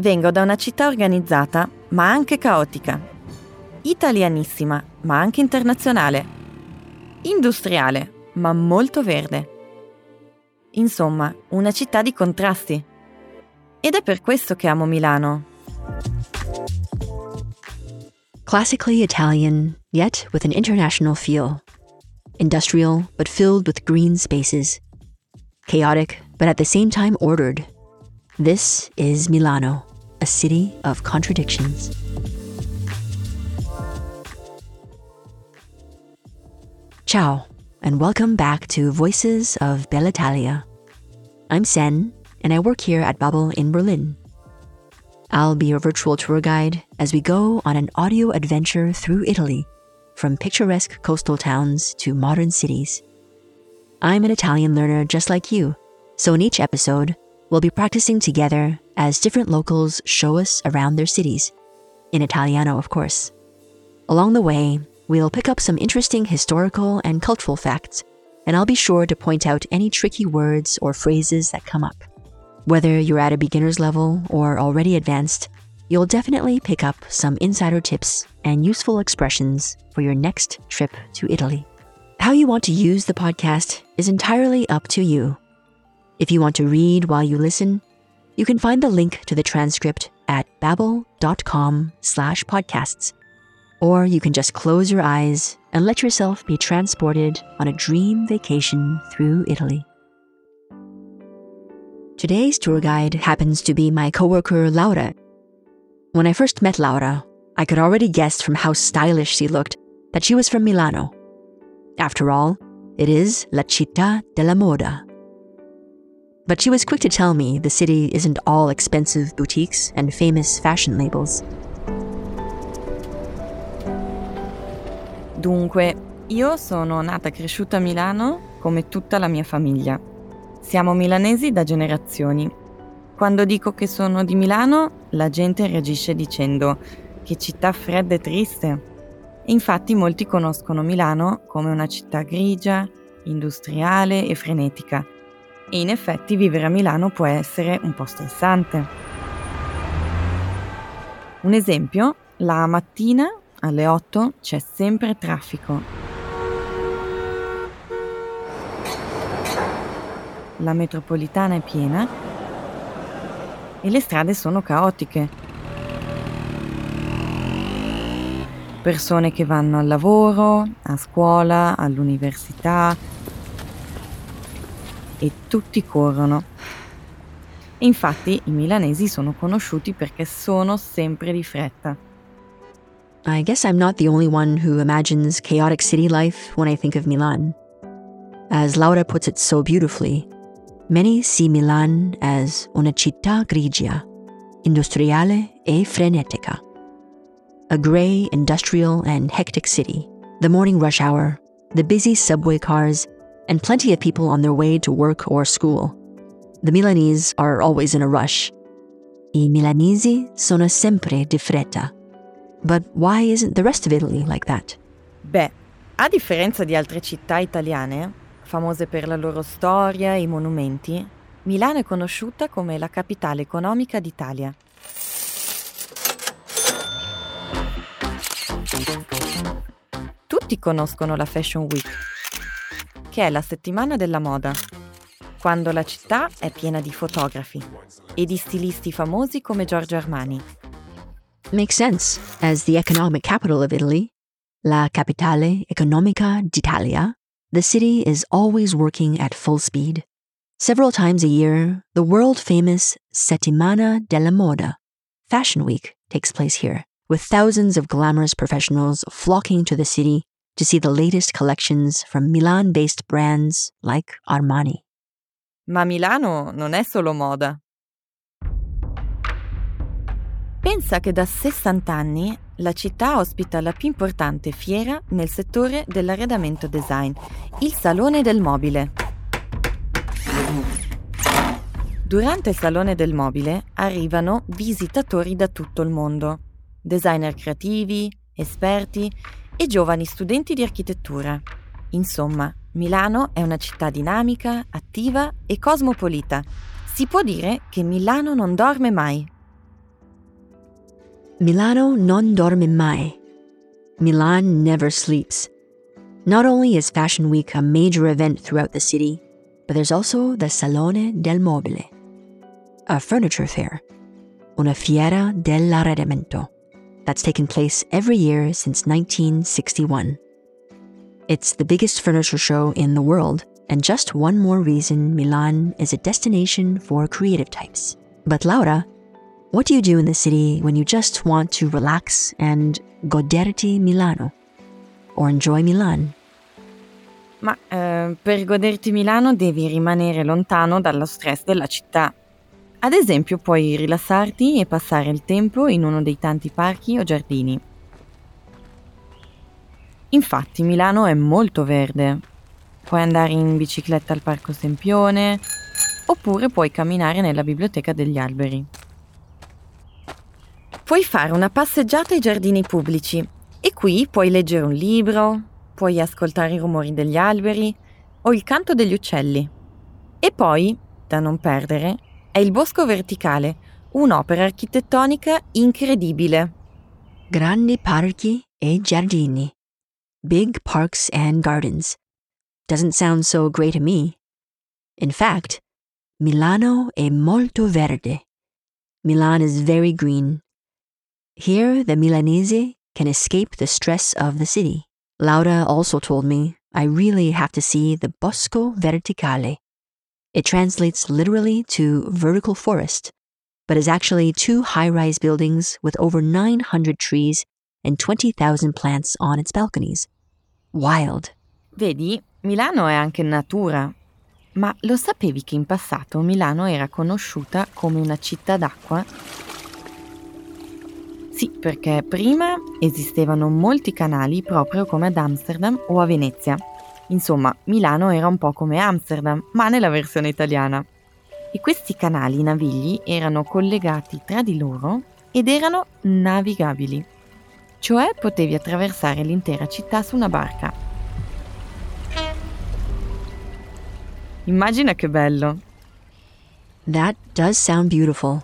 Vengo da una città organizzata, ma anche caotica. Italianissima, ma anche internazionale. Industriale, ma molto verde. Insomma, una città di contrasti. Ed è per questo che amo Milano. Classically Italian, yet with an international feel. Industrial, but filled with green spaces. Chaotic, but at the same time ordered. This is Milano, a city of contradictions. Ciao, and welcome back to Voices of Bell'Italia. I'm Sen, and I work here at Bubble in Berlin. I'll be your virtual tour guide as we go on an audio adventure through Italy, from picturesque coastal towns to modern cities. I'm an Italian learner just like you, so in each episode, we'll be practicing together as different locals show us around their cities, in Italiano, of course. Along the way, we'll pick up some interesting historical and cultural facts, and I'll be sure to point out any tricky words or phrases that come up. Whether you're at a beginner's level or already advanced, you'll definitely pick up some insider tips and useful expressions for your next trip to Italy. How you want to use the podcast is entirely up to you. If you want to read while you listen, you can find the link to the transcript at babbel.com slash podcasts. Or you can just close your eyes and let yourself be transported on a dream vacation through Italy. Today's tour guide happens to be my coworker Laura. When I first met Laura, I could already guess from how stylish she looked that she was from Milano. After all, it is La Città della Moda. But she was quick to tell me the city isn't all expensive boutiques and famous fashion labels. Dunque, io sono nata e cresciuta a Milano come tutta la mia famiglia. Siamo milanesi da generazioni. Quando dico che sono di Milano, la gente reagisce dicendo che città fredda e triste. Infatti molti conoscono Milano come una città grigia, industriale e frenetica. E in effetti vivere a Milano può essere un po' stressante. Un esempio, la mattina alle 8 c'è sempre traffico. La metropolitana è piena e le strade sono caotiche. Persone che vanno al lavoro, a scuola, all'università e tutti corrono. Infatti i milanesi sono conosciuti perché sono sempre di fretta. I guess I'm not the only one who imagines chaotic city life when I think of Milan. As Laura puts it so beautifully, many see Milan as una città grigia, industriale e frenetica. A gray, industrial, and hectic city, the morning rush hour, the busy subway cars, and plenty of people on their way to work or school. The Milanese are always in a rush. I milanesi sono sempre di fretta. But why isn't the rest of Italy like that? Beh, a differenza di altre città italiane, famose per la loro storia e i monumenti, Milano è conosciuta come la capitale economica d'Italia. Tutti conoscono la Fashion Week, che è la settimana della moda, quando la città è piena di fotografi e di stilisti famosi come Giorgio Armani. Makes sense, as the economic capital of Italy, la capitale economica d'Italia, the city is always working at full speed. Several times a year, the world famous Settimana della Moda, Fashion Week, takes place here, with thousands of glamorous professionals flocking to the city to see the latest collections from Milan based brands like Armani. Ma Milano non è solo moda. Pensa che da 60 anni la città ospita la più importante fiera nel settore dell'arredamento design, il Salone del Mobile. Durante il Salone del Mobile arrivano visitatori da tutto il mondo, designer creativi, esperti e giovani studenti di architettura. Insomma, Milano è una città dinamica, attiva e cosmopolita. Si può dire che Milano non dorme mai. Milano non dorme mai. Milan never sleeps. Not only is Fashion Week a major event throughout the city, but there's also the Salone del Mobile, a furniture fair, una fiera dell'arredamento, that's taken place every year since 1961. It's the biggest furniture show in the world, and just one more reason Milan is a destination for creative types. But Laura, what do you do in the city when you just want to relax and goderti Milano? Or enjoy Milan? Ma eh, per goderti Milano devi rimanere lontano dallo stress della città. Ad esempio puoi rilassarti e passare il tempo in uno dei tanti parchi o giardini. Infatti Milano è molto verde. Puoi andare in bicicletta al Parco Sempione oppure puoi camminare nella biblioteca degli alberi. Puoi fare una passeggiata ai giardini pubblici e qui puoi leggere un libro, puoi ascoltare i rumori degli alberi o il canto degli uccelli. E poi, da non perdere, è il Bosco Verticale, un'opera architettonica incredibile. Grandi parchi e giardini. Big parks and gardens. Doesn't sound so great to me. In fact, Milano è molto verde. Milan is very green here, the Milanese can escape the stress of the city. Laura also told me I really have to see the Bosco Verticale. It translates literally to vertical forest, but is actually two high rise buildings with over 900 trees and 20,000 plants on its balconies. Wild. Vedi, Milano è anche natura. Ma lo sapevi che in passato Milano era conosciuta come una città d'acqua Sì, perché prima esistevano molti canali proprio come ad Amsterdam o a Venezia. Insomma, Milano era un po' come Amsterdam, ma nella versione italiana. E questi canali navigli erano collegati tra di loro ed erano navigabili. Cioè potevi attraversare l'intera città su una barca. Immagina che bello! That does sound beautiful.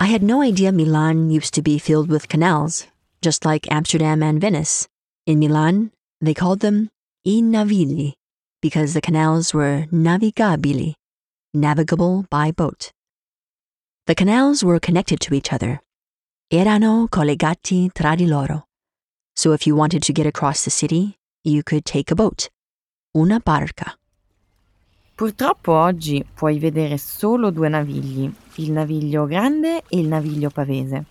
I had no idea Milan used to be filled with canals, just like Amsterdam and Venice. In Milan, they called them i navigli because the canals were navigabili, navigable by boat. The canals were connected to each other. Erano collegati tra di loro. So if you wanted to get across the city, you could take a boat, una barca. Purtroppo oggi puoi vedere solo due navigli, il Naviglio Grande e il Naviglio Pavese.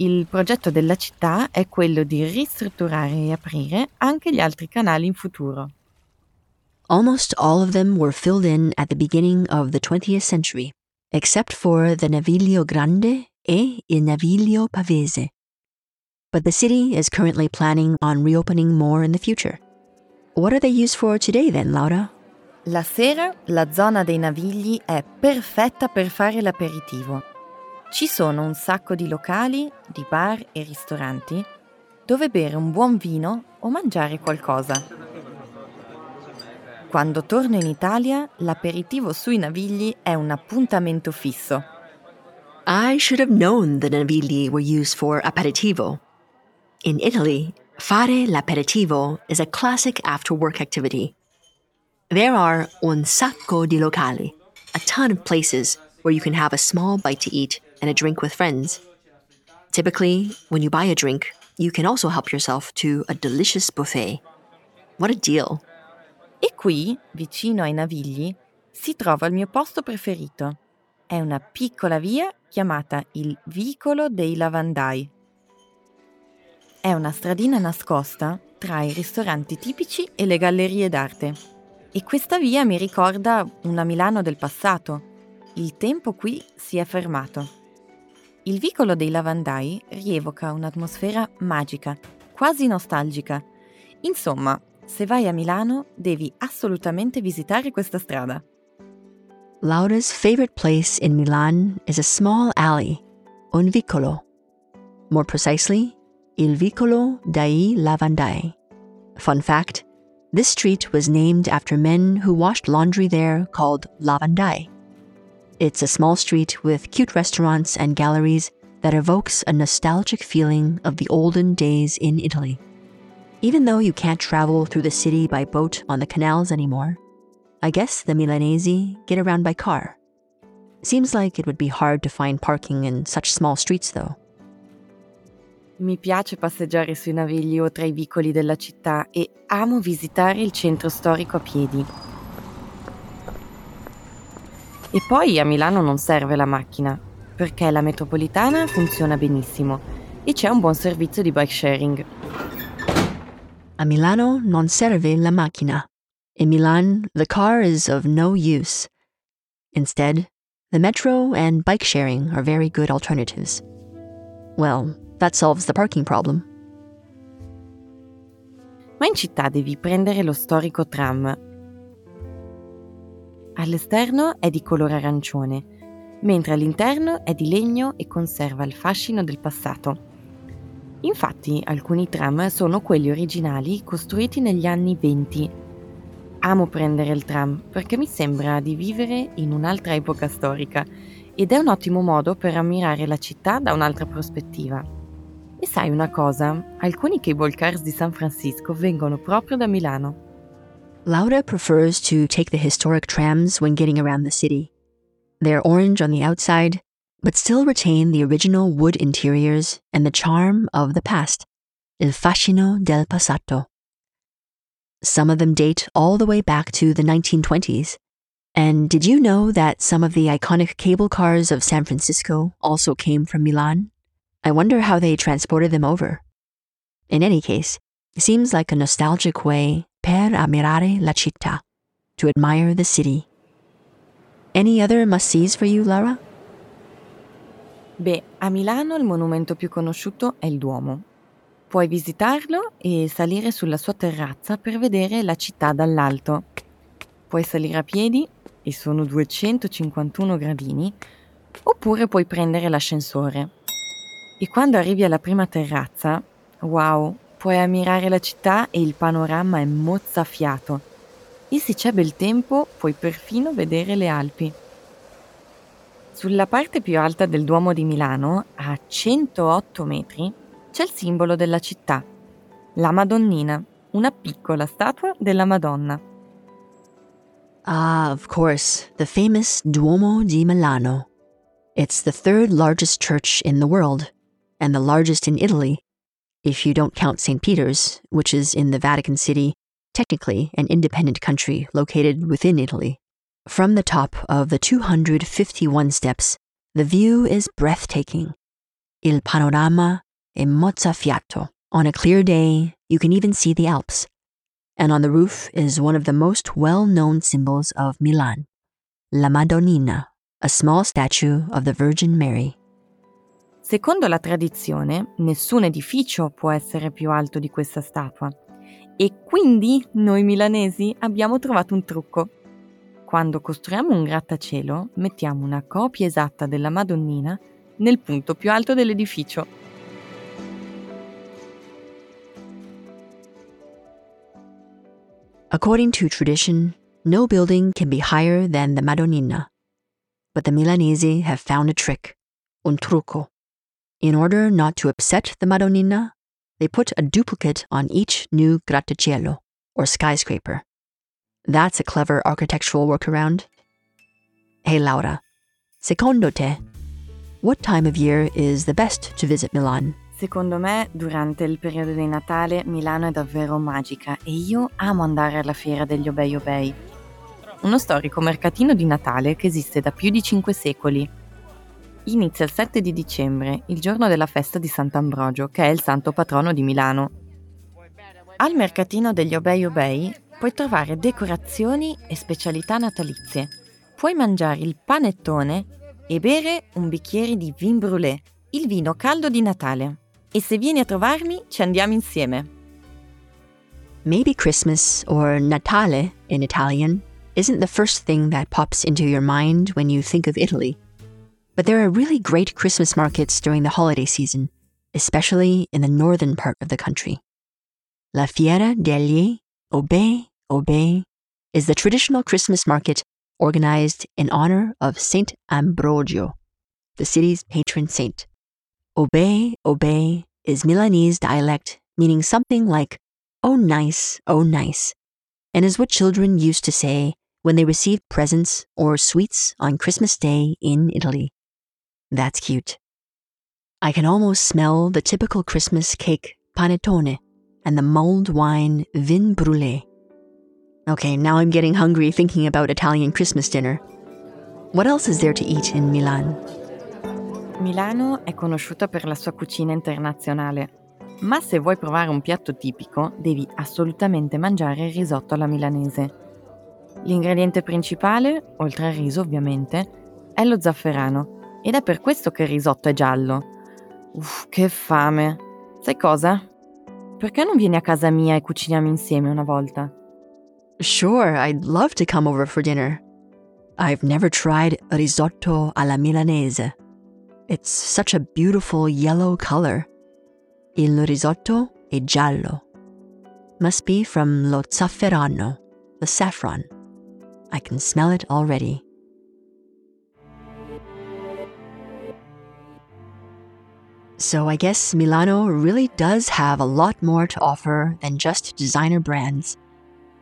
Il progetto della città è quello di ristrutturare e aprire anche gli altri canali in futuro. Almost all of them were filled in at the beginning of the 20th century, except for the Naviglio Grande e il Naviglio Pavese. But the city is currently planning on reopening more in the future. What are they used for today then, Laura? La sera la zona dei Navigli è perfetta per fare l'aperitivo. Ci sono un sacco di locali, di bar e ristoranti dove bere un buon vino o mangiare qualcosa. Quando torno in Italia, l'aperitivo sui Navigli è un appuntamento fisso. I should have known the Navigli were used for aperitivo. In Italy, fare l'aperitivo is a classic after work activity. There are un sacco di locali, a ton of places where you can have a small bite to eat and a drink with friends. Typically, when you buy a drink, you can also help yourself to a delicious buffet. What a deal! E qui, vicino ai Navigli, si trova il mio posto preferito. È una piccola via chiamata il Vicolo dei Lavandai. È una stradina nascosta tra i ristoranti tipici e le gallerie d'arte. E questa via mi ricorda una Milano del passato. Il tempo qui si è fermato. Il vicolo dei lavandai rievoca un'atmosfera magica, quasi nostalgica. Insomma, se vai a Milano devi assolutamente visitare questa strada. Laura's favorite place in Milan is a small alley, un vicolo. More precisely, il vicolo dei lavandai. Fun fact this street was named after men who washed laundry there called lavandai. It's a small street with cute restaurants and galleries that evokes a nostalgic feeling of the olden days in Italy. Even though you can't travel through the city by boat on the canals anymore, I guess the Milanese get around by car. Seems like it would be hard to find parking in such small streets, though. Mi piace passeggiare sui navigli o tra i vicoli della città e amo visitare il centro storico a piedi. E poi a Milano non serve la macchina, perché la metropolitana funziona benissimo e c'è un buon servizio di bike sharing. A Milano non serve la macchina. In Milan, the car is of no use. Instead, the metro and bike sharing are very good alternatives. Well, that solves the parking problem. Ma in città devi prendere lo storico tram. All'esterno è di colore arancione, mentre all'interno è di legno e conserva il fascino del passato. Infatti alcuni tram sono quelli originali costruiti negli anni 20. Amo prendere il tram perché mi sembra di vivere in un'altra epoca storica ed è un ottimo modo per ammirare la città da un'altra prospettiva. E sai una cosa? Alcuni cable cars di San Francisco vengono proprio da Milano. Laura prefers to take the historic trams when getting around the city. They're orange on the outside, but still retain the original wood interiors and the charm of the past. Il fascino del passato. Some of them date all the way back to the 1920s. And did you know that some of the iconic cable cars of San Francisco also came from Milan? I wonder how they transported them over. In any case, it seems like a nostalgic way per ammirare la città, to admire the city. Any other must-sees for you, Lara? Beh, a Milano il monumento più conosciuto è il Duomo. Puoi visitarlo e salire sulla sua terrazza per vedere la città dall'alto. Puoi salire a piedi, e sono 251 gradini, oppure puoi prendere l'ascensore. E quando arrivi alla prima terrazza, wow, puoi ammirare la città e il panorama è mozzafiato. E se c'è bel tempo, puoi perfino vedere le Alpi. Sulla parte più alta del Duomo di Milano, a 108 metri, c'è il simbolo della città, la Madonnina, una piccola statua della Madonna. Ah, of course, the famous Duomo di Milano. It's the third largest church in the world and the largest in Italy, if you don't count St. Peter's, which is in the Vatican City, technically an independent country located within Italy. From the top of the 251 steps, the view is breathtaking. Il panorama è mozzafiato. On a clear day, you can even see the Alps. And on the roof is one of the most well known symbols of Milan, La Madonnina, a small statue of the Virgin Mary. Secondo la tradizione, nessun edificio può essere più alto di questa statua. E quindi noi milanesi abbiamo trovato un trucco. Quando costruiamo un grattacielo, mettiamo una copia esatta della Madonnina nel punto più alto dell'edificio. According to tradition, no building can be higher than the Madonnina. But the Milanese have found a trick, un trucco. In order not to upset the Madonnina, they put a duplicate on each new grattacielo, or skyscraper. That's a clever architectural workaround. Hey Laura, secondo te, what time of year is the best to visit Milan? Secondo me, durante il periodo di Natale, Milano è davvero magica e io amo andare alla fiera degli Obei Obei. Uno storico mercatino di Natale che esiste da più di cinque secoli. Inizia il 7 di dicembre, il giorno della festa di Sant'Ambrogio, che è il santo patrono di Milano. Al mercatino degli Obei Obei puoi trovare decorazioni e specialità natalizie. Puoi mangiare il panettone e bere un bicchiere di vin brûlé, il vino caldo di Natale. E se vieni a trovarmi, ci andiamo insieme. Maybe Christmas or Natale in Italian isn't the first thing that pops into your mind when you think of Italy. But there are really great Christmas markets during the holiday season, especially in the northern part of the country. La Fiera degli Obei Obei is the traditional Christmas market organized in honor of Saint Ambrogio, the city's patron saint. Obey, obey is Milanese dialect meaning something like, oh nice, oh nice, and is what children used to say when they received presents or sweets on Christmas Day in Italy. That's cute. I can almost smell the typical Christmas cake, panettone, and the mulled wine, vin brûlé. Okay, now I'm getting hungry thinking about Italian Christmas dinner. What else is there to eat in Milan? Milano è conosciuta per la sua cucina internazionale, ma se vuoi provare un piatto tipico devi assolutamente mangiare il risotto alla milanese. L'ingrediente principale, oltre al riso ovviamente, è lo zafferano ed è per questo che il risotto è giallo. Uff, che fame! Sai cosa? Perché non vieni a casa mia e cuciniamo insieme una volta? Sure, I'd love to come over for dinner. I've never tried risotto alla milanese. It's such a beautiful yellow color. Il risotto è giallo. Must be from lo zafferano, the saffron. I can smell it already. So I guess Milano really does have a lot more to offer than just designer brands.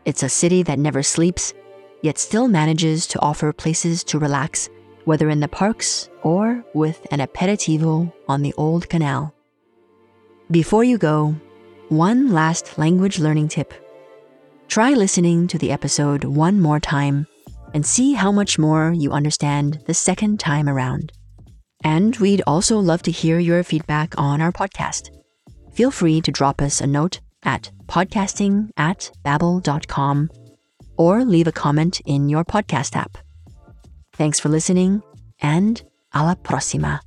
It's a city that never sleeps, yet still manages to offer places to relax, whether in the parks or with an aperitivo on the old canal. Before you go, one last language learning tip. Try listening to the episode one more time and see how much more you understand the second time around. And we'd also love to hear your feedback on our podcast. Feel free to drop us a note at podcasting at babbel.com or leave a comment in your podcast app. Thanks for listening and a la próxima.